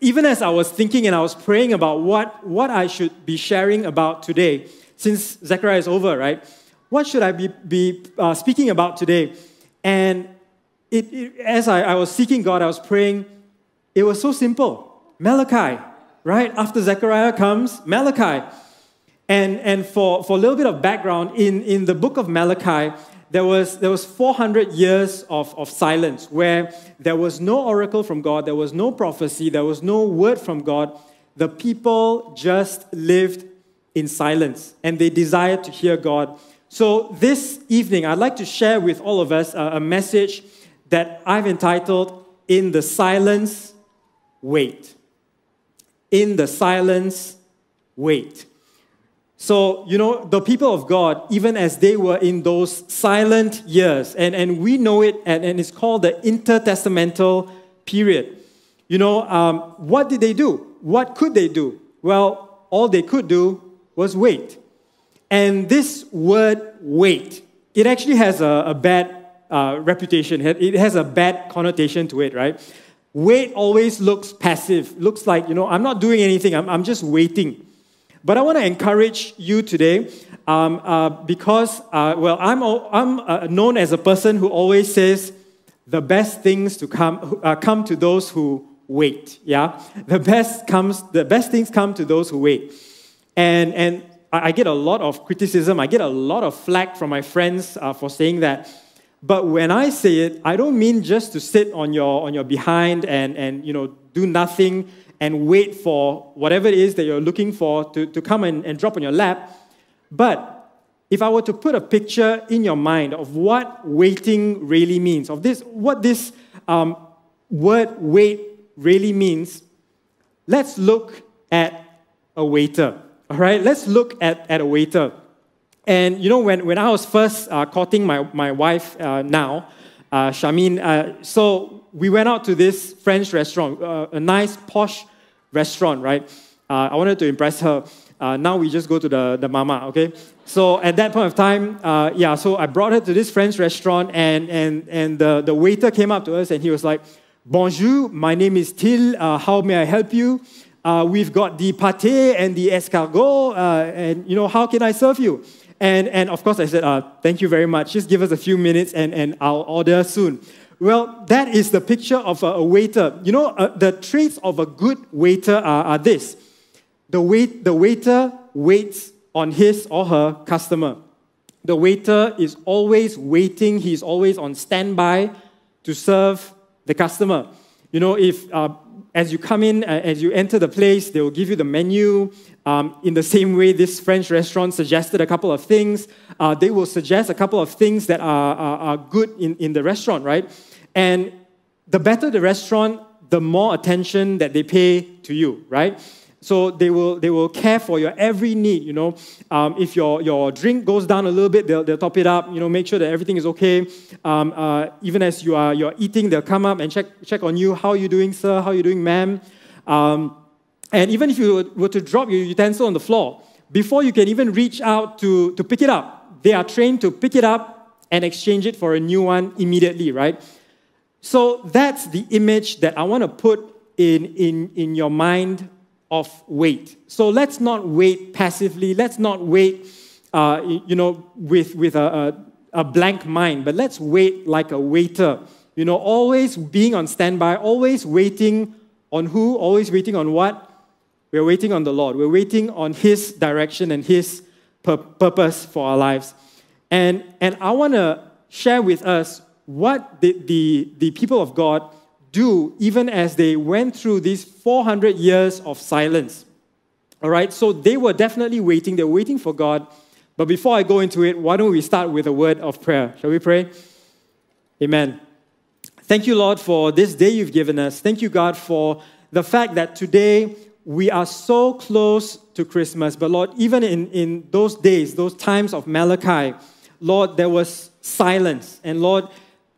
even as I was thinking and I was praying about what, what I should be sharing about today, since Zechariah is over, right? What should I be, be uh, speaking about today? And it, it, as I, I was seeking God, I was praying, it was so simple. Malachi, right? After Zechariah comes Malachi. And, and for, for a little bit of background, in, in the book of Malachi, there was, there was 400 years of, of silence where there was no oracle from God, there was no prophecy, there was no word from God. The people just lived in silence and they desired to hear God. So, this evening, I'd like to share with all of us a, a message that I've entitled In the Silence, Wait. In the Silence, Wait. So, you know, the people of God, even as they were in those silent years, and, and we know it, and, and it's called the intertestamental period. You know, um, what did they do? What could they do? Well, all they could do was wait. And this word wait, it actually has a, a bad uh, reputation, it has a bad connotation to it, right? Wait always looks passive, looks like, you know, I'm not doing anything, I'm, I'm just waiting. But I want to encourage you today um, uh, because, uh, well, I'm, I'm uh, known as a person who always says the best things to come, uh, come to those who wait. Yeah? The best, comes, the best things come to those who wait. And, and I get a lot of criticism, I get a lot of flack from my friends uh, for saying that. But when I say it, I don't mean just to sit on your, on your behind and, and you know, do nothing and wait for whatever it is that you're looking for to, to come and, and drop on your lap. But if I were to put a picture in your mind of what waiting really means, of this, what this um, word wait really means, let's look at a waiter. All right, let's look at, at a waiter. And you know, when, when I was first uh, courting my, my wife uh, now, uh, Shamin, uh, so we went out to this French restaurant, uh, a nice posh restaurant, right? Uh, I wanted to impress her. Uh, now we just go to the, the mama, okay? So at that point of time, uh, yeah, so I brought her to this French restaurant, and, and, and the, the waiter came up to us and he was like, Bonjour, my name is Till. Uh, how may I help you? Uh, we've got the pate and the escargot, uh, and you know, how can I serve you? And, and of course, I said, Thank you very much. Just give us a few minutes and, and I'll order soon. Well, that is the picture of a, waiter. You know, uh, the traits of a good waiter are, are this the, wait, the waiter waits on his or her customer. The waiter is always waiting, he's always on standby to serve the customer. You know, if uh, as you come in, uh, as you enter the place, they will give you the menu. Um, in the same way, this French restaurant suggested a couple of things. Uh, they will suggest a couple of things that are, are, are good in, in the restaurant, right? And the better the restaurant, the more attention that they pay to you, right? So they will, they will care for your every need, you know. Um, if your, your drink goes down a little bit, they'll, they'll top it up, you know, make sure that everything is okay. Um, uh, even as you are you're eating, they'll come up and check, check on you. How are you doing, sir? How are you doing, ma'am? Um, and even if you were to drop your utensil on the floor, before you can even reach out to, to pick it up, they are trained to pick it up and exchange it for a new one immediately, right? So that's the image that I want to put in, in, in your mind of wait. So let's not wait passively. Let's not wait, uh, you know, with, with a, a, a blank mind, but let's wait like a waiter. You know, always being on standby, always waiting on who, always waiting on what? We're waiting on the Lord. We're waiting on His direction and His pur- purpose for our lives. And, and I want to share with us what did the, the people of God do even as they went through these 400 years of silence? All right, so they were definitely waiting, they were waiting for God. But before I go into it, why don't we start with a word of prayer? Shall we pray? Amen. Thank you, Lord, for this day you've given us. Thank you, God, for the fact that today we are so close to Christmas. But Lord, even in, in those days, those times of Malachi, Lord, there was silence. And Lord,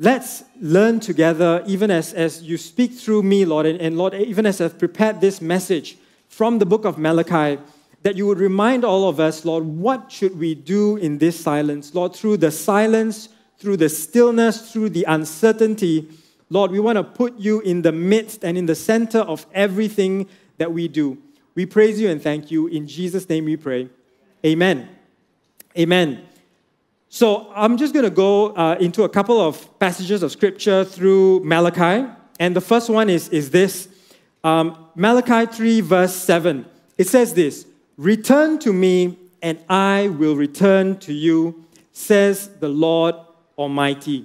let's learn together, even as, as you speak through me, Lord, and, and Lord, even as I've prepared this message from the book of Malachi, that you would remind all of us, Lord, what should we do in this silence? Lord, through the silence, through the stillness, through the uncertainty, Lord, we want to put you in the midst and in the center of everything that we do. We praise you and thank you. In Jesus' name we pray. Amen. Amen. So I'm just going to go uh, into a couple of passages of scripture through Malachi. And the first one is, is this um, Malachi 3, verse 7. It says this Return to me, and I will return to you, says the Lord Almighty.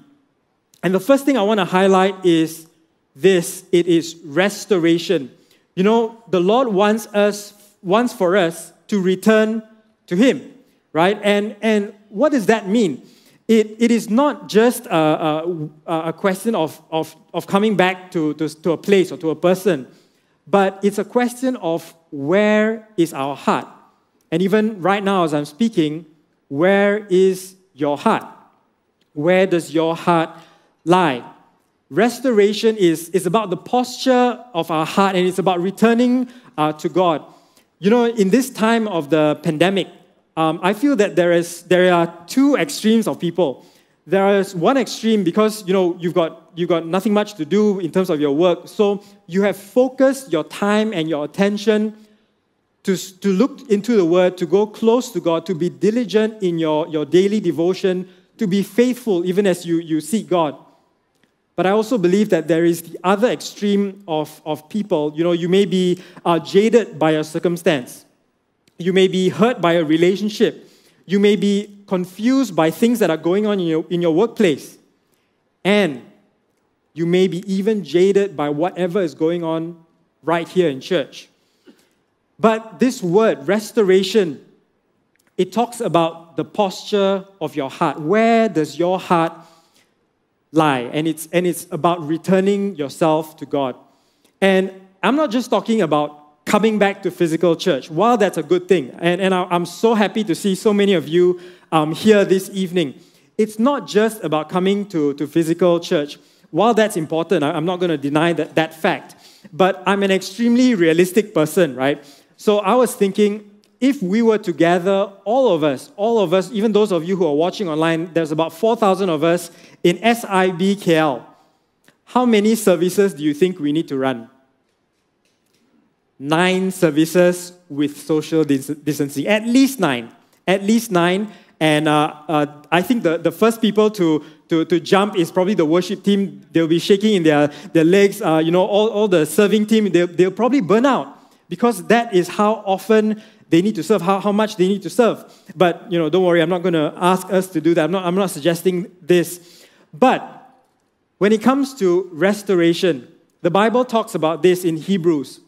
And the first thing I want to highlight is this it is restoration. You know, the Lord wants us, wants for us to return to Him, right? And, and what does that mean? It, it is not just a, a, a question of, of, of coming back to, to, to a place or to a person, but it's a question of where is our heart? And even right now, as I'm speaking, where is your heart? Where does your heart lie? Restoration is, is about the posture of our heart and it's about returning uh, to God. You know, in this time of the pandemic, um, I feel that there, is, there are two extremes of people. There is one extreme because you know you've got you've got nothing much to do in terms of your work, so you have focused your time and your attention to, to look into the Word, to go close to God, to be diligent in your, your daily devotion, to be faithful even as you, you seek God. But I also believe that there is the other extreme of, of people. You know, you may be uh, jaded by a circumstance. You may be hurt by a relationship. You may be confused by things that are going on in your, in your workplace. And you may be even jaded by whatever is going on right here in church. But this word, restoration, it talks about the posture of your heart. Where does your heart lie? And it's, and it's about returning yourself to God. And I'm not just talking about coming back to physical church. While that's a good thing, and, and I'm so happy to see so many of you um, here this evening, it's not just about coming to, to physical church. While that's important, I'm not going to deny that, that fact. But I'm an extremely realistic person, right? So I was thinking, if we were to gather all of us, all of us, even those of you who are watching online, there's about 4,000 of us in SIBKL. How many services do you think we need to run? Nine services with social distancing, at least nine, at least nine. And uh, uh, I think the, the first people to, to, to jump is probably the worship team. They'll be shaking in their, their legs. Uh, you know, all, all the serving team, they'll, they'll probably burn out because that is how often they need to serve, how, how much they need to serve. But, you know, don't worry, I'm not going to ask us to do that. I'm not, I'm not suggesting this. But when it comes to restoration, the Bible talks about this in Hebrews.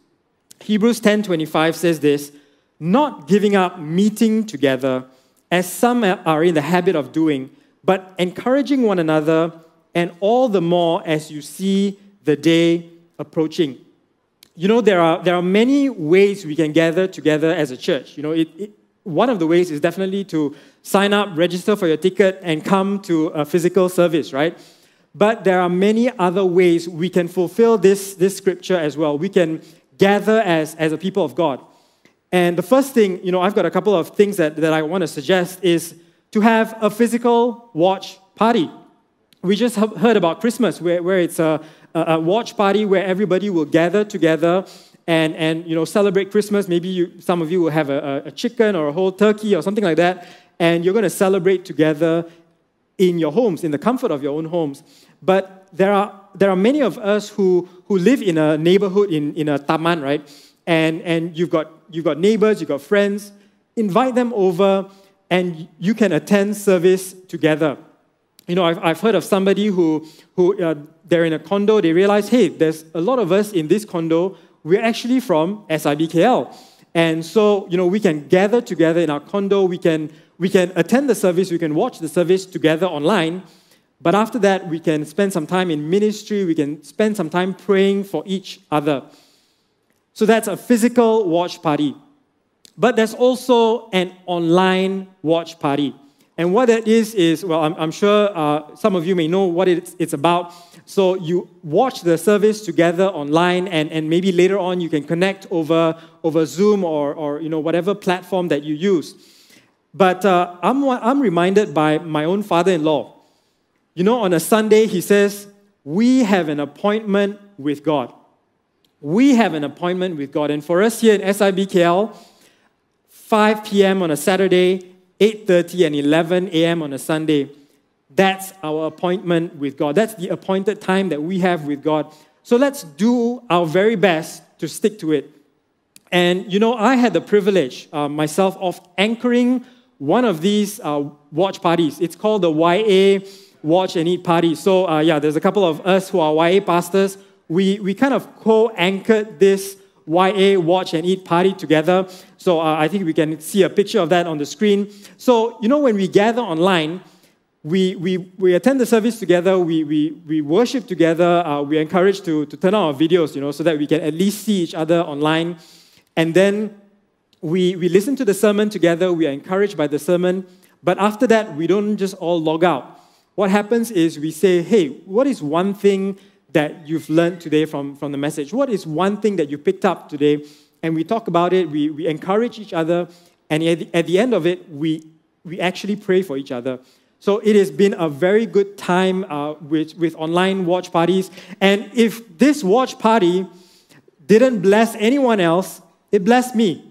Hebrews 10:25 says this, not giving up meeting together as some are in the habit of doing, but encouraging one another and all the more as you see the day approaching. You know, there are, there are many ways we can gather together as a church. You know, it, it, one of the ways is definitely to sign up, register for your ticket, and come to a physical service, right? But there are many other ways we can fulfill this, this scripture as well. We can gather as, as a people of God. And the first thing, you know, I've got a couple of things that, that I want to suggest is to have a physical watch party. We just heard about Christmas, where, where it's a, a watch party where everybody will gather together and, and you know, celebrate Christmas. Maybe you, some of you will have a, a chicken or a whole turkey or something like that, and you're going to celebrate together in your homes, in the comfort of your own homes. But there are, there are many of us who, who live in a neighborhood, in, in a taman, right? And, and you've, got, you've got neighbors, you've got friends. Invite them over, and you can attend service together. You know, I've, I've heard of somebody who, who uh, they're in a condo, they realize, hey, there's a lot of us in this condo, we're actually from SIBKL. And so, you know, we can gather together in our condo, we can, we can attend the service, we can watch the service together online, but after that, we can spend some time in ministry, we can spend some time praying for each other. So that's a physical watch party. But there's also an online watch party. And what that is, is, well, I'm, I'm sure uh, some of you may know what it's, it's about. So you watch the service together online, and, and maybe later on you can connect over, over Zoom or, or you know, whatever platform that you use. But uh, I'm, I'm reminded by my own father in law you know, on a Sunday, he says, we have an appointment with God. We have an appointment with God. And for us here in SIBKL, 5 p.m. on a Saturday, 8:30 and 11 a.m. on a Sunday, that's our appointment with God. That's the appointed time that we have with God. So let's do our very best to stick to it. And you know, I had the privilege uh, myself of anchoring one of these uh, watch parties. It's called the YA Watch and Eat Party. So, uh, yeah, there's a couple of us who are YA pastors. We, we kind of co anchored this YA Watch and Eat Party together. So, uh, I think we can see a picture of that on the screen. So, you know, when we gather online, we, we, we attend the service together, we, we, we worship together, uh, we encourage to, to turn on our videos, you know, so that we can at least see each other online. And then we, we listen to the sermon together, we are encouraged by the sermon, but after that, we don't just all log out. What happens is we say, hey, what is one thing that you've learned today from, from the message? What is one thing that you picked up today? And we talk about it, we, we encourage each other, and at the, at the end of it, we, we actually pray for each other. So it has been a very good time uh, with, with online watch parties. And if this watch party didn't bless anyone else, it blessed me.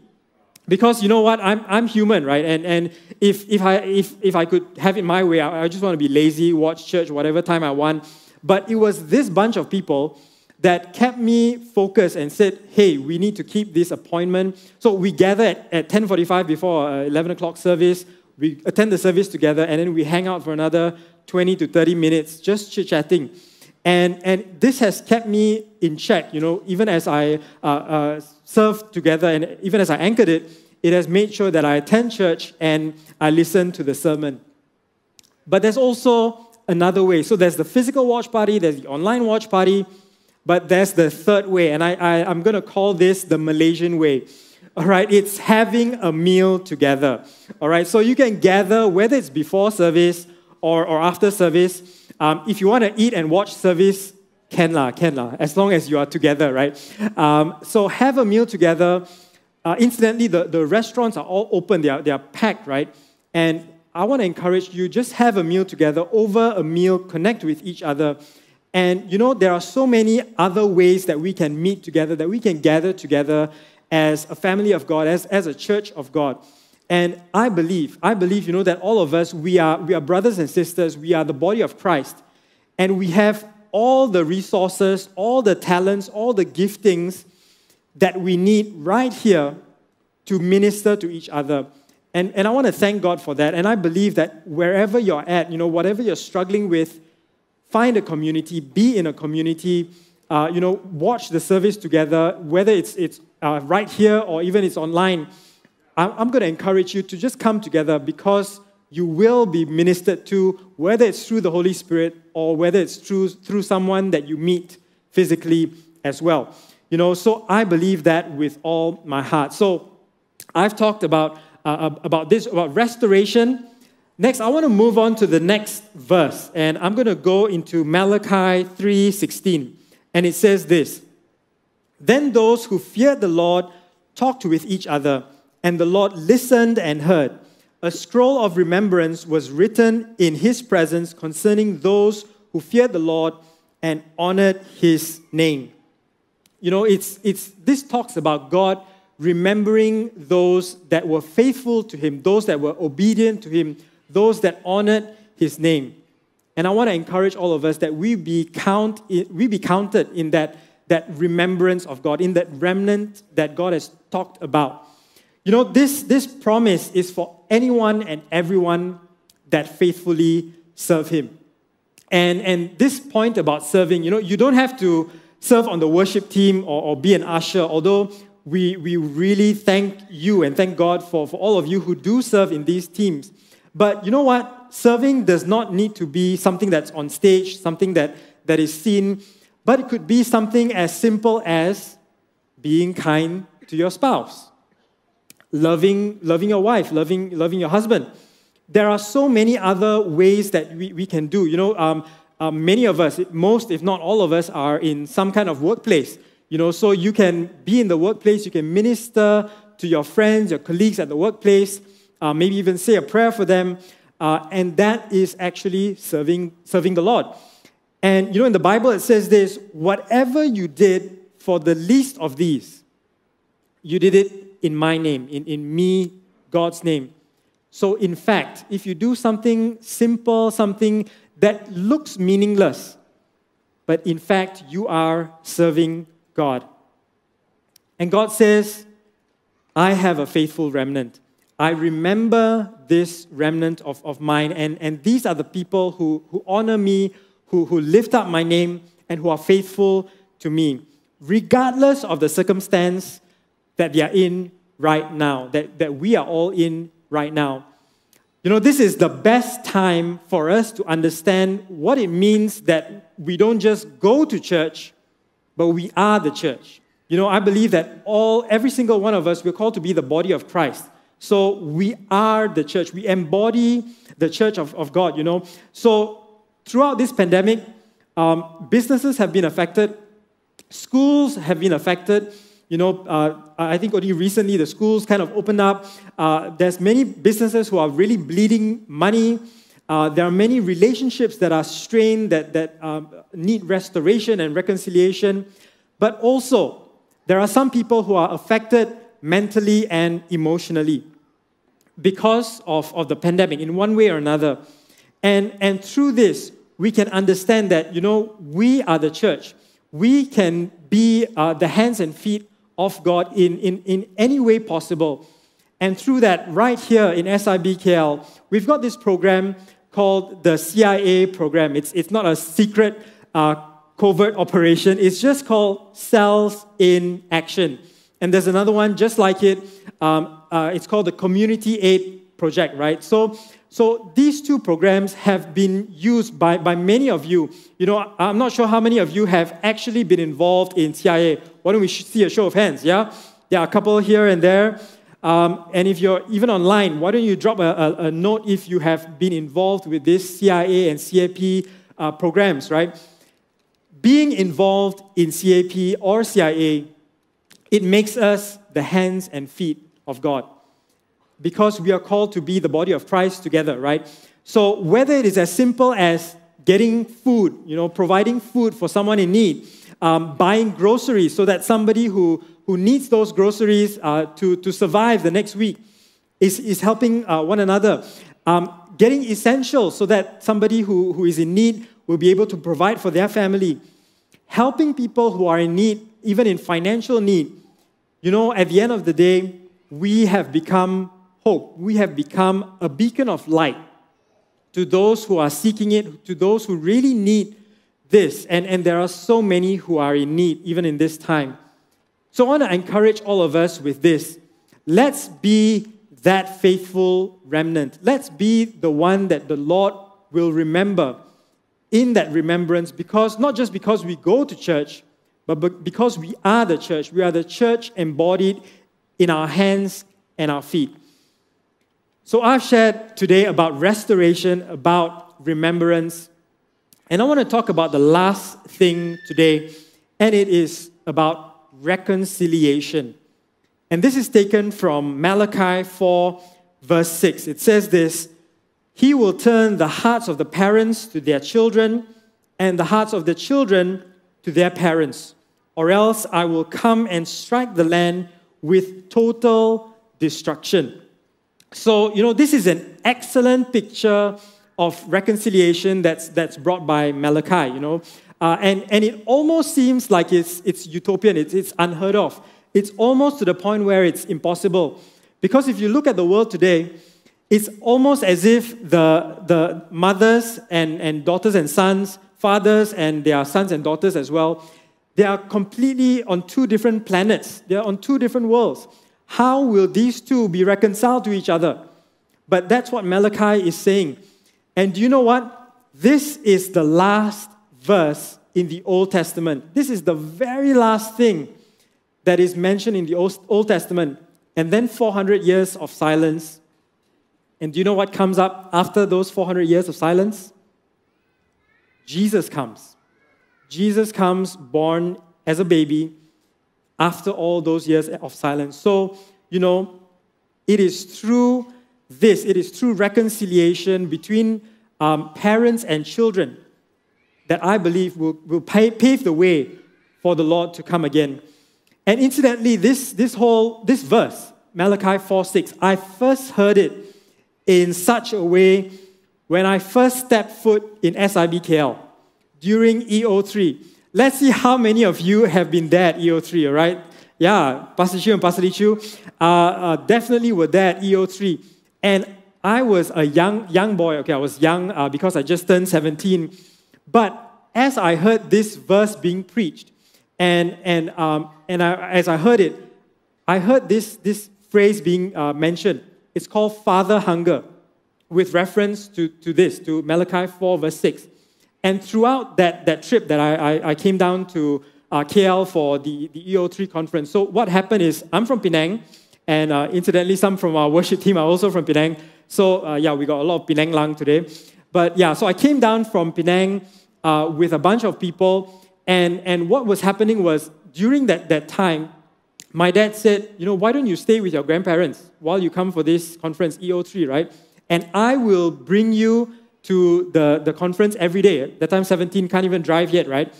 Because you know what? I'm, I'm human, right? And, and if, if, I, if, if I could have it my way, I, I just want to be lazy, watch church, whatever time I want. But it was this bunch of people that kept me focused and said, hey, we need to keep this appointment. So we gather at, at 10.45 before uh, 11 o'clock service we attend the service together, and then we hang out for another 20 to 30 minutes, just chit chatting. And, and this has kept me in check, you know, even as I uh, uh, served together and even as I anchored it, it has made sure that I attend church and I listen to the sermon. But there's also another way. So there's the physical watch party, there's the online watch party, but there's the third way. And I, I, I'm going to call this the Malaysian way. All right, it's having a meal together. All right, so you can gather, whether it's before service or, or after service. Um, if you want to eat and watch service, can la, can la, as long as you are together, right? Um, so have a meal together. Uh, incidentally, the, the restaurants are all open, they are, they are packed, right? And I want to encourage you just have a meal together, over a meal, connect with each other. And you know, there are so many other ways that we can meet together, that we can gather together as a family of God, as, as a church of God. And I believe, I believe, you know, that all of us, we are, we are brothers and sisters, we are the body of Christ, and we have all the resources, all the talents, all the giftings that we need right here to minister to each other. And, and I want to thank God for that. And I believe that wherever you're at, you know, whatever you're struggling with, find a community, be in a community, uh, you know, watch the service together, whether it's, it's uh, right here or even it's online, I'm, I'm going to encourage you to just come together because you will be ministered to, whether it's through the Holy Spirit or whether it's through, through someone that you meet physically as well. You know, so I believe that with all my heart. So I've talked about, uh, about this, about restoration. Next, I want to move on to the next verse, and I'm going to go into Malachi 3:16. And it says this Then those who feared the Lord talked with each other, and the Lord listened and heard. A scroll of remembrance was written in his presence concerning those who feared the Lord and honored his name. You know, it's, it's, this talks about God remembering those that were faithful to him, those that were obedient to him, those that honored his name. And I want to encourage all of us that we be, count, we be counted in that, that remembrance of God, in that remnant that God has talked about. You know, this, this promise is for anyone and everyone that faithfully serve Him. And, and this point about serving, you know, you don't have to serve on the worship team or, or be an usher, although we, we really thank you and thank God for, for all of you who do serve in these teams. But you know what? serving does not need to be something that's on stage, something that, that is seen, but it could be something as simple as being kind to your spouse, loving, loving your wife, loving, loving your husband. There are so many other ways that we, we can do. You know, um, uh, many of us, most if not all of us, are in some kind of workplace. You know, so you can be in the workplace, you can minister to your friends, your colleagues at the workplace, uh, maybe even say a prayer for them. Uh, and that is actually serving, serving the Lord. And you know, in the Bible, it says this whatever you did for the least of these, you did it in my name, in, in me, God's name. So, in fact, if you do something simple, something that looks meaningless, but in fact, you are serving God. And God says, I have a faithful remnant. I remember this remnant of, of mine, and, and these are the people who, who honor me, who, who lift up my name, and who are faithful to me, regardless of the circumstance that they are in right now, that, that we are all in right now. You know, this is the best time for us to understand what it means that we don't just go to church, but we are the church. You know, I believe that all, every single one of us, we're called to be the body of Christ. So we are the church. We embody the church of, of God, you know. So throughout this pandemic, um, businesses have been affected, schools have been affected. You know, uh, I think only recently the schools kind of opened up. Uh, there's many businesses who are really bleeding money. Uh, there are many relationships that are strained, that, that um, need restoration and reconciliation. But also, there are some people who are affected mentally and emotionally because of, of the pandemic in one way or another. And, and through this, we can understand that, you know, we are the church. We can be uh, the hands and feet of God in, in, in any way possible. And through that, right here in SIBKL, we've got this program called the CIA program. It's, it's not a secret uh, covert operation, it's just called Cells in Action. And there's another one just like it. Um, uh, it's called the Community Aid Project, right? So, so these two programs have been used by, by many of you. You know, I'm not sure how many of you have actually been involved in CIA. Why don't we see a show of hands? Yeah, there are a couple here and there. Um, and if you're even online, why don't you drop a, a, a, note if you have been involved with this CIA and CAP uh, programs, right? Being involved in CAP or CIA it makes us the hands and feet of God because we are called to be the body of Christ together, right? So whether it is as simple as getting food, you know, providing food for someone in need, um, buying groceries so that somebody who, who needs those groceries uh, to, to survive the next week is, is helping uh, one another. Um, getting essentials so that somebody who, who is in need will be able to provide for their family. Helping people who are in need even in financial need, you know, at the end of the day, we have become hope. We have become a beacon of light to those who are seeking it, to those who really need this. And, and there are so many who are in need, even in this time. So I want to encourage all of us with this. Let's be that faithful remnant. Let's be the one that the Lord will remember in that remembrance because not just because we go to church, but because we are the church, we are the church embodied in our hands and our feet. So I've shared today about restoration, about remembrance, and I want to talk about the last thing today, and it is about reconciliation. And this is taken from Malachi 4, verse 6. It says this He will turn the hearts of the parents to their children, and the hearts of the children to their parents or else I will come and strike the land with total destruction. So, you know, this is an excellent picture of reconciliation that's, that's brought by Malachi, you know. Uh, and, and it almost seems like it's, it's utopian, it's, it's unheard of. It's almost to the point where it's impossible. Because if you look at the world today, it's almost as if the, the mothers and, and daughters and sons, fathers and their sons and daughters as well, they are completely on two different planets, they are on two different worlds. How will these two be reconciled to each other? But that's what Malachi is saying. And do you know what? This is the last verse in the Old Testament. This is the very last thing that is mentioned in the Old Testament. And then 400 years of silence. And do you know what comes up after those 400 years of silence? Jesus comes. Jesus comes born as a baby after all those years of silence. So, you know, it is through this, it is through reconciliation between um, parents and children that I believe will, will pave the way for the Lord to come again. And incidentally, this, this whole this verse, Malachi 4 6, I first heard it in such a way when I first stepped foot in SIBKL during EO3. Let's see how many of you have been there at EO3, all right? Yeah, Pastor Chu and Pastor Lee Chu uh, uh, definitely were there at EO3. And I was a young, young boy, okay, I was young uh, because I just turned 17. But as I heard this verse being preached, and, and, um, and I, as I heard it, I heard this, this phrase being uh, mentioned. It's called father hunger, with reference to, to this, to Malachi 4, verse 6. And throughout that, that trip that I, I, I came down to uh, KL for the, the EO3 conference, so what happened is I'm from Penang, and uh, incidentally, some from our worship team are also from Penang. So, uh, yeah, we got a lot of Penang lang today. But yeah, so I came down from Penang uh, with a bunch of people, and, and what was happening was during that, that time, my dad said, You know, why don't you stay with your grandparents while you come for this conference, EO3, right? And I will bring you to the, the conference every day. That time, 17, can't even drive yet, right?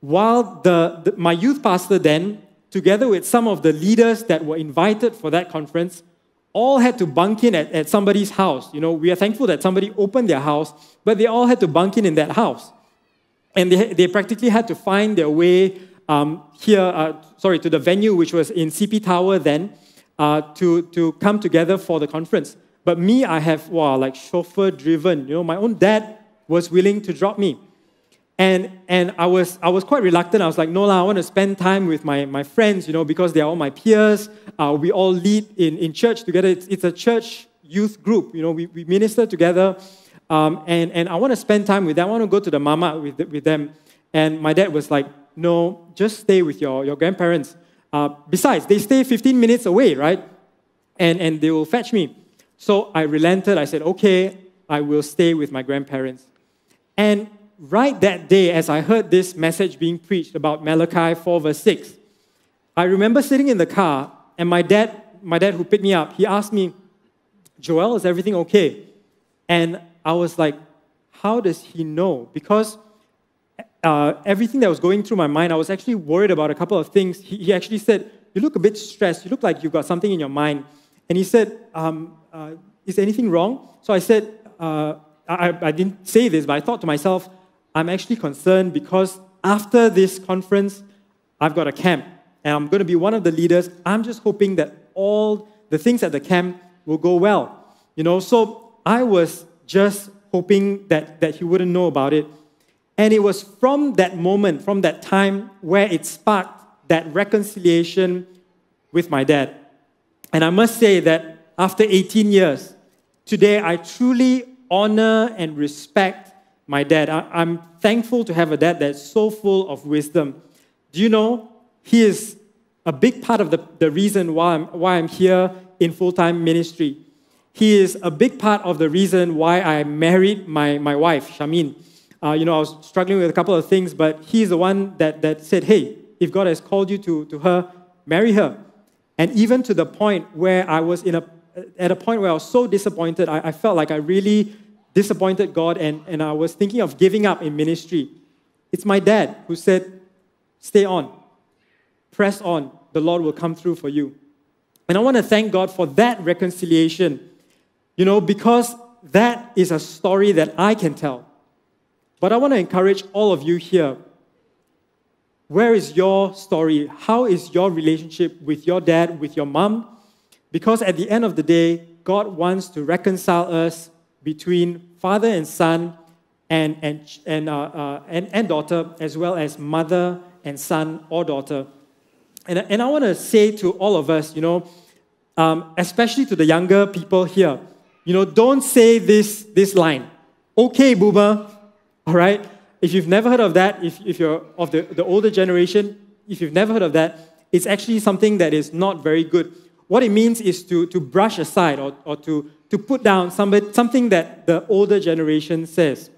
While the, the, my youth pastor then, together with some of the leaders that were invited for that conference, all had to bunk in at, at somebody's house. You know, we are thankful that somebody opened their house, but they all had to bunk in in that house. And they, they practically had to find their way um, here, uh, sorry, to the venue, which was in CP Tower then, uh, to, to come together for the conference. But me, I have, wow, like chauffeur driven. You know, my own dad was willing to drop me. And, and I, was, I was quite reluctant. I was like, no, la, I want to spend time with my, my friends, you know, because they're all my peers. Uh, we all lead in, in church together. It's, it's a church youth group, you know, we, we minister together. Um, and, and I want to spend time with them. I want to go to the mama with, with them. And my dad was like, no, just stay with your, your grandparents. Uh, besides, they stay 15 minutes away, right? And, and they will fetch me. So I relented. I said, okay, I will stay with my grandparents. And right that day, as I heard this message being preached about Malachi 4, verse 6, I remember sitting in the car, and my dad, my dad who picked me up, he asked me, Joel, is everything okay? And I was like, how does he know? Because uh, everything that was going through my mind, I was actually worried about a couple of things. He, he, actually said, You look a bit stressed. You look like you've got something in your mind. And he said, um, uh, Is anything wrong? So I said, uh, I, I didn't say this, but I thought to myself, I'm actually concerned because after this conference, I've got a camp and I'm going to be one of the leaders. I'm just hoping that all the things at the camp will go well. You know, so I was just hoping that, that he wouldn't know about it. And it was from that moment, from that time, where it sparked that reconciliation with my dad. And I must say that after 18 years, today I truly honor and respect my dad. I, am thankful to have a dad that's so full of wisdom. Do you know, he is a big part of the, the reason why I'm, why I'm here in full time ministry. He is a big part of the reason why I married my, my wife, Shamin. Uh, you know, I was struggling with a couple of things, but he's the one that, that said, hey, if God has called you to, to her, marry her. And even to the point where I was in a, at a point where I was so disappointed, I, I felt like I really disappointed God and, and I was thinking of giving up in ministry. It's my dad who said, stay on, press on, the Lord will come through for you. And I want to thank God for that reconciliation, you know, because that is a story that I can tell. But I want to encourage all of you here. Where is your story? How is your relationship with your dad, with your mom? Because at the end of the day, God wants to reconcile us between father and son and, and, and, uh, uh, and, and daughter, as well as mother and son or daughter. And, and I want to say to all of us, you know, um, especially to the younger people here, you know, don't say this, this line. Okay, boomer, all right? If you've never heard of that, if, if you're of the, the older generation, if you've never heard of that, it's actually something that is not very good. What it means is to, to brush aside or, or to, to put down somebody, something that the older generation says.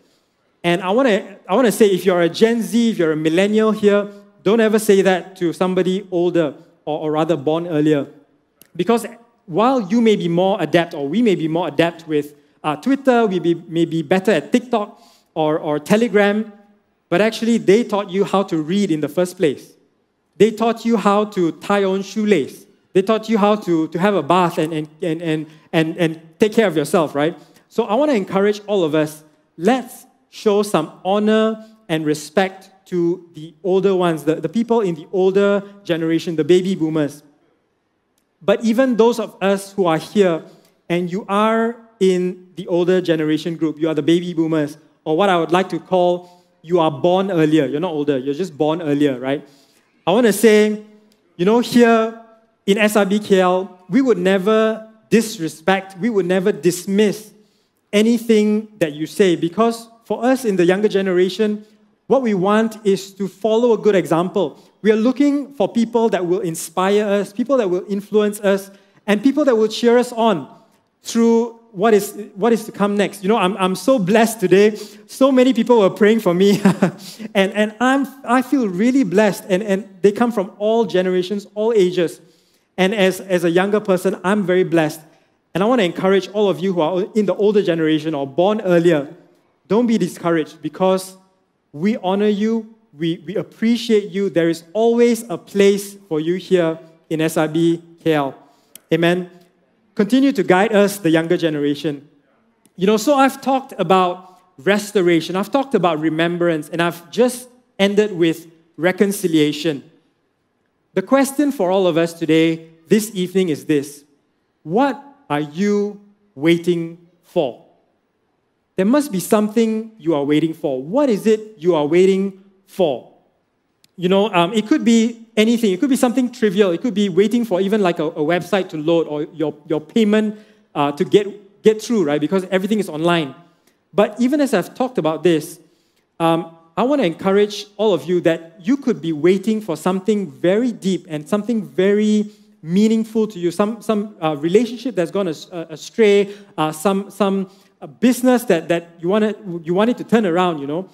And I want to I wanna say if you're a Gen Z, if you're a millennial here, don't ever say that to somebody older or, or rather born earlier. Because while you may be more adept or we may be more adept with uh, Twitter, we be, may be better at TikTok, or, or Telegram, but actually they taught you how to read in the first place. They taught you how to tie on shoelace. They taught you how to, to have a bath and, and, and, and, and, and take care of yourself, right? So I want to encourage all of us let's show some honor and respect to the older ones, the, the people in the older generation, the baby boomers. But even those of us who are here and you are in the older generation group, you are the baby boomers, or what I would like to call you are born earlier. You're not older, you're just born earlier, right? I want to say, you know, here in SIBKL, we would never disrespect, we would never dismiss anything that you say because for us in the younger generation, what we want is to follow a good example. We are looking for people that will inspire us, people that will influence us, and people that will cheer us on through what is, what is to come next. You know, I'm, I'm so blessed today. So many people were praying for me, and, and I'm, I feel really blessed. And, and they come from all generations, all ages. And as, as a younger person, I'm very blessed. And I want to encourage all of you who are in the older generation or born earlier don't be discouraged because we honor you, we, we appreciate you. There is always a place for you here in SRB KL. Amen. Continue to guide us, the younger generation. You know, so I've talked about restoration, I've talked about remembrance, and I've just ended with reconciliation. The question for all of us today, this evening, is this What are you waiting for? There must be something you are waiting for. What is it you are waiting for? You know, um, it could be anything. It could be something trivial. It could be waiting for even like a, a website to load or your, your payment uh, to get, get through, right? Because everything is online. But even as I've talked about this, um, I want to encourage all of you that you could be waiting for something very deep and something very meaningful to you, some, some uh, relationship that's gone astray, uh, some, some a business that, that you, wanted, you wanted to turn around, you know.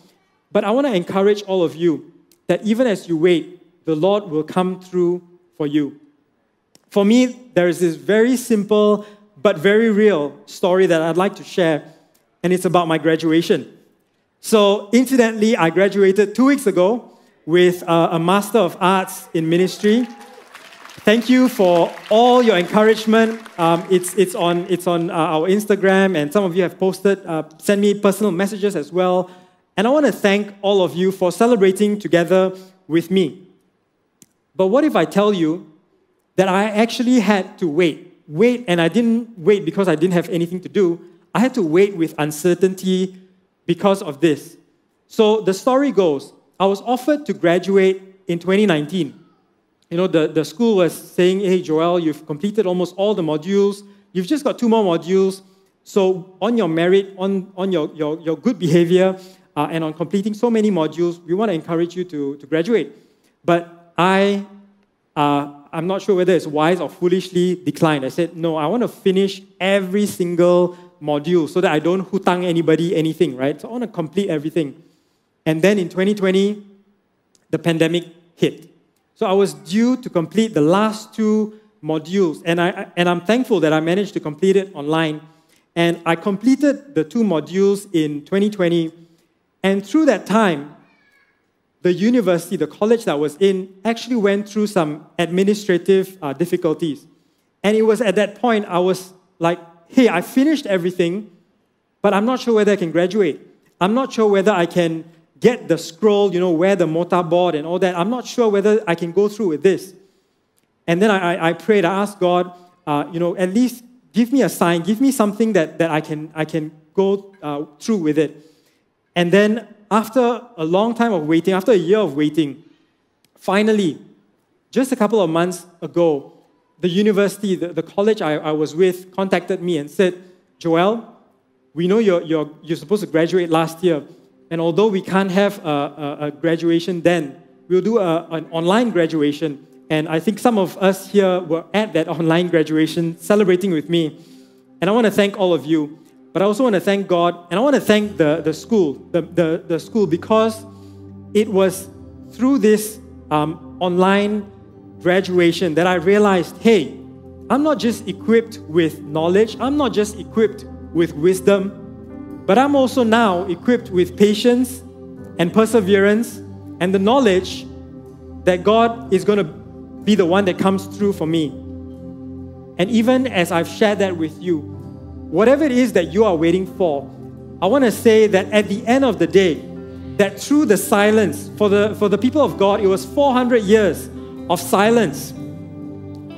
But I want to encourage all of you that even as you wait, the Lord will come through for you. For me, there is this very simple but very real story that I'd like to share, and it's about my graduation. So, incidentally, I graduated two weeks ago with a, a Master of Arts in Ministry. Thank you for all your encouragement. Um, it's, it's on, it's on uh, our Instagram, and some of you have posted, uh, sent me personal messages as well. And I want to thank all of you for celebrating together with me. But what if I tell you that I actually had to wait? Wait, and I didn't wait because I didn't have anything to do. I had to wait with uncertainty because of this. So the story goes I was offered to graduate in 2019 you know, the, the school was saying, hey, Joel, you've completed almost all the modules. You've just got two more modules. So on your merit, on, on your, your, your good behavior, uh, and on completing so many modules, we want to encourage you to, to graduate. But I, uh, I'm not sure whether it's wise or foolishly declined. I said, no, I want to finish every single module so that I don't hutang anybody anything, right? So I want to complete everything. And then in 2020, the pandemic hit. So I was due to complete the last two modules, and, I, and I'm thankful that I managed to complete it online. And I completed the two modules in 2020, and through that time, the university, the college that I was in, actually went through some administrative uh, difficulties. And it was at that point I was like, hey, I finished everything, but I'm not sure whether I can graduate. I'm not sure whether I can get the scroll, you know, wear the mortarboard and all that. I'm not sure whether I can go through with this. And then I, I prayed, I asked God, uh, you know, at least give me a sign, give me something that, that I, can, I can go uh, through with it. And then after a long time of waiting, after a year of waiting, finally, just a couple of months ago, the university, the, the college I, I was with, contacted me and said, Joel, we know you're, you're, you're supposed to graduate last year. And although we can't have a, a, a graduation then, we'll do a, an online graduation. And I think some of us here were at that online graduation celebrating with me. And I want to thank all of you. But I also want to thank God and I want to thank the, the school, the, the, the school, because it was through this um, online graduation that I realized hey, I'm not just equipped with knowledge, I'm not just equipped with wisdom, but I'm also now equipped with patience, and perseverance and the knowledge that God is going to be the one that comes through for me. And even as I've shared that with you, whatever it is that you are waiting for, I want to say that at the end of the day, that through the silence, for the, for the people of God, it was 400 years of silence.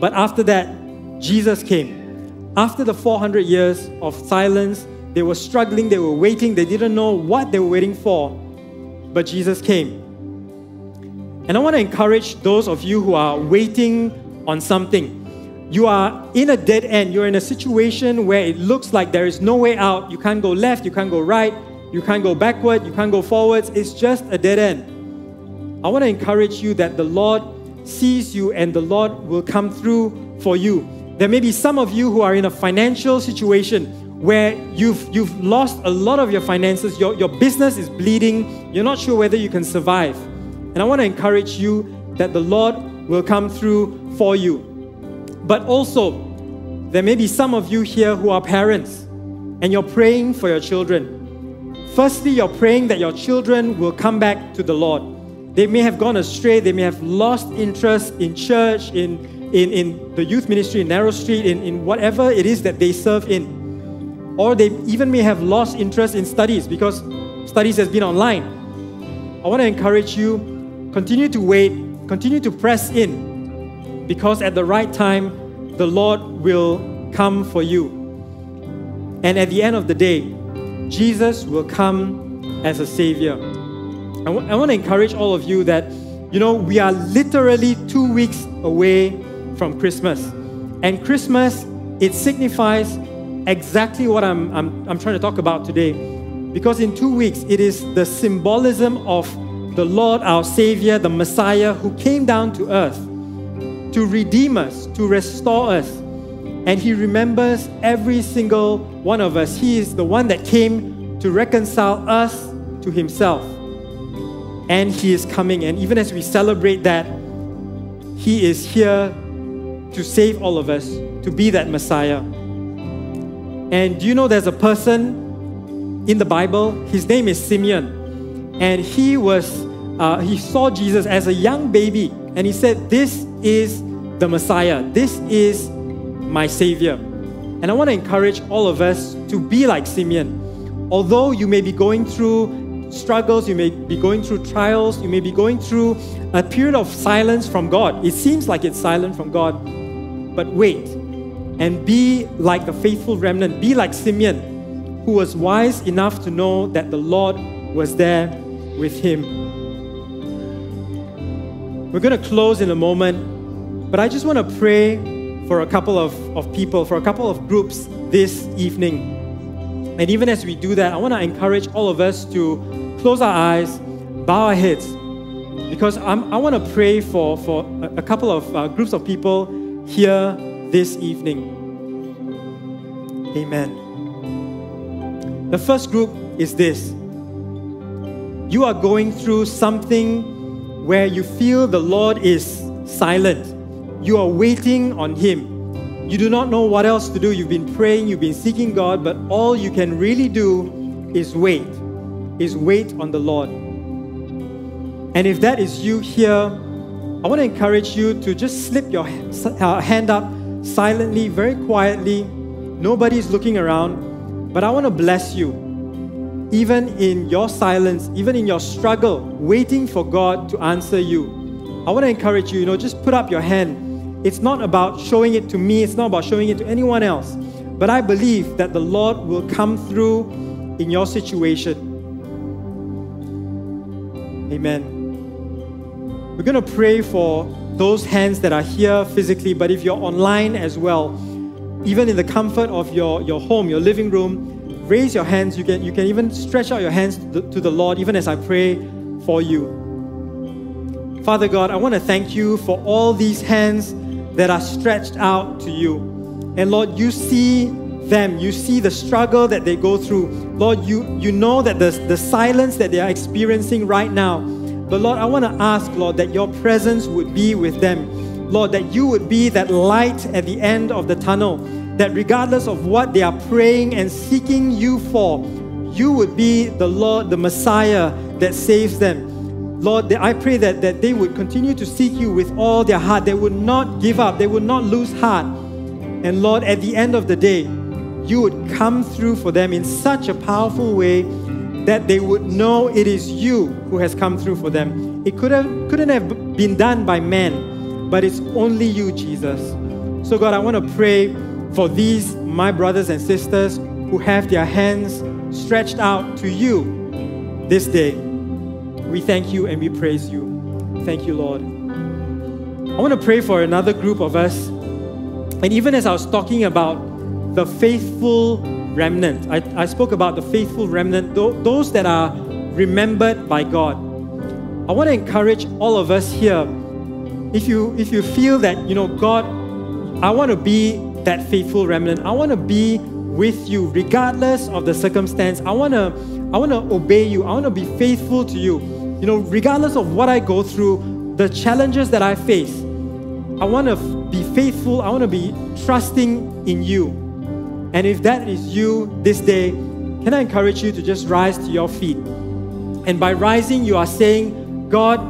But after that, Jesus came. After the 400 years of silence, they were struggling, they were waiting, they didn't know what they were waiting for. But Jesus came. And I want to encourage those of you who are waiting on something. You are in a dead end. You're in a situation where it looks like there is no way out. You can't go left, you can't go right, you can't go backward, you can't go forwards. It's just a dead end. I want to encourage you that the Lord sees you and the Lord will come through for you. There may be some of you who are in a financial situation where you've, you've lost a lot of your finances, your, your business is bleeding, you're not sure whether you can survive. And I want to encourage you that the Lord will come through for you. But also, there may be some of you here who are parents and you're praying for your children. Firstly, you're praying that your children will come back to the Lord. They may have gone astray, they may have lost interest in church, in, in, in the youth ministry, in Narrow Street, in, in whatever it is that they serve in. Or they even may have lost interest in studies because studies has been online. I want to encourage you, continue to wait, continue to press in, because at the right time, the Lord will come for you. And at the end of the day, Jesus will come as a Savior. I, want to encourage all of you that, you know, we are literally two weeks away from Christmas. And Christmas, it signifies exactly what I'm, I'm, I'm trying to talk about today. Because in two weeks, it is the symbolism of the Lord, our Savior, the Messiah, who came down to earth to redeem us, to restore us, and He remembers every single one of us. He is the one that came to reconcile us to Himself. And He is coming. And even as we celebrate that, He is here to save all of us, to be that Messiah. And do you know there's a person in the Bible? His name is Simeon. And he was, uh, he saw Jesus as a young baby. And he said, This is the Messiah. This is my Savior. And I want to encourage all of us to be like Simeon. Although you may be going through struggles, you may be going through trials, you may be going through a period of silence from God. It seems like it's silent from God, but wait and be like the faithful remnant. Be like Simeon, who was wise enough to know that the Lord was there with him. We're going to close in a moment, but I just want to pray for a couple of, of people, for a couple of groups this evening. And even as we do that, I want to encourage all of us to close our eyes, bow our heads, because I'm, i want to pray for, for a, a couple of uh, groups of people here this evening. Amen. The first group is this you are going through something where you feel the Lord is silent you are waiting on Him. You do not know what else to do. You've been praying, you've been seeking God, but all you can really do is wait, is wait on the Lord. And if that is you here, I want to encourage you to just slip your uh, hand up silently, very quietly. Nobody's looking around, but I want to bless you. Even in your silence, even in your struggle, waiting for God to answer you. I want to encourage you, you know, just put up your hand it's not about showing it to me, it's not about showing it to anyone else. But I believe that the Lord will come through in your situation. Amen. We're going to pray for those hands that are here physically, but if you're online as well, even in the comfort of your, your home, your living room, raise your hands. You can, you can even stretch out your hands to the, to the Lord, even as I pray for you. Father God, I want to thank you for all these hands that are stretched out to you. And Lord, you see them. You see the struggle that they go through. Lord, you, you know that the, the silence that they are experiencing right now. But Lord, I want to ask, Lord, that your presence would be with them. Lord, that you would be that light at the end of the tunnel. That regardless of what they are praying and seeking you for, you would be the Lord, the Messiah that saves them. Lord, I pray that, that they would continue to seek you with all their heart. They would not give up, they would not lose heart. And Lord, at the end of the day, you would come through for them in such a powerful way that they would know it is you who has come through for them. It could have, couldn't have been done by man, but it's only you, Jesus. So, God, I want to pray for these, my brothers and sisters, who have their hands stretched out to you this day. We thank you and we praise you. Thank you, Lord. I want to pray for another group of us. And even as I was talking about the faithful remnant. I, I spoke about the faithful remnant, those that are remembered by God. I want to encourage all of us here. If you if you feel that you know God, I want to be that faithful remnant. I want to be with you regardless of the circumstance. I want to I want to obey you. I want to be faithful to you. You know, regardless of what I go through, the challenges that I face. I want to be faithful. I want to be trusting in you. And if that is you this day, can I encourage you to just rise to your feet? And by rising, you are saying, God,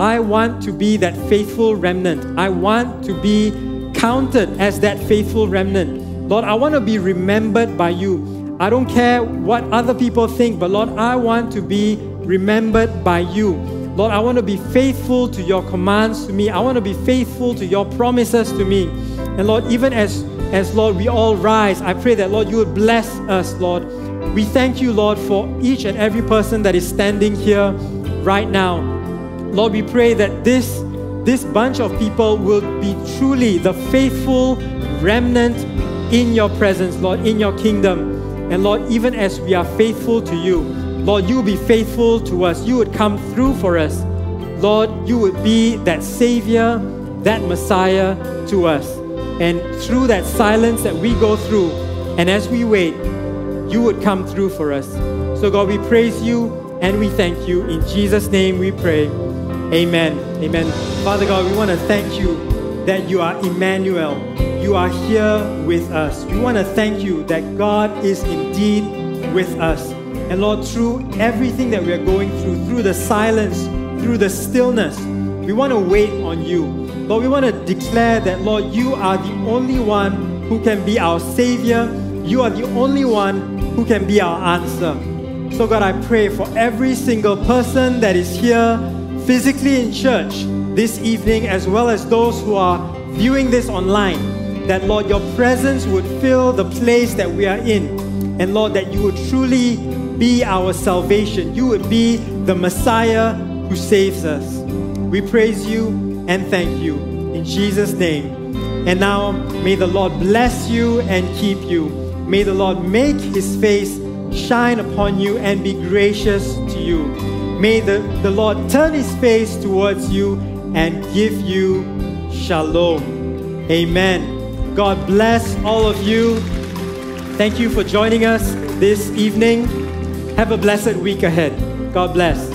I want to be that faithful remnant. I want to be counted as that faithful remnant. Lord, I want to be remembered by you. I don't care what other people think, but Lord, I want to be remembered by you. Lord, I want to be faithful to your commands to me. I want to be faithful to your promises to me. And Lord, even as as Lord, we all rise, I pray that, Lord, you would bless us, Lord. We thank you, Lord, for each and every person that is standing here right now. Lord, we pray that this, this bunch of people will be truly the faithful remnant in your presence, Lord, in your kingdom. And Lord, even as we are faithful to you, Lord, you be faithful to us. You would come through for us. Lord, you would be that Savior, that Messiah to us. And through that silence that we go through, and as we wait, you would come through for us. So, God, we praise you and we thank you. In Jesus' name we pray. Amen. Amen. Father God, we want to thank you that you are Emmanuel. You are here with us. We want to thank you that God is indeed with us. And Lord, through everything that we are going through, through the silence, through the stillness, we want to wait on you. Lord, we want to declare that, Lord, you are the only one who can be our Savior. You are the only one who can be our answer. So, God, I pray for every single person that is here physically in church this evening, as well as those who are viewing this online, that, Lord, your presence would fill the place that we are in. And, Lord, that you would truly be our salvation. You would be the Messiah who saves us. We praise you and thank you. In Jesus' name. And now, may the Lord bless you and keep you. May the Lord make his face shine upon you and be gracious to you. May the, the Lord turn his face towards you and give you shalom. Amen. God bless all of you. Thank you for joining us this evening. Have a blessed week ahead. God bless.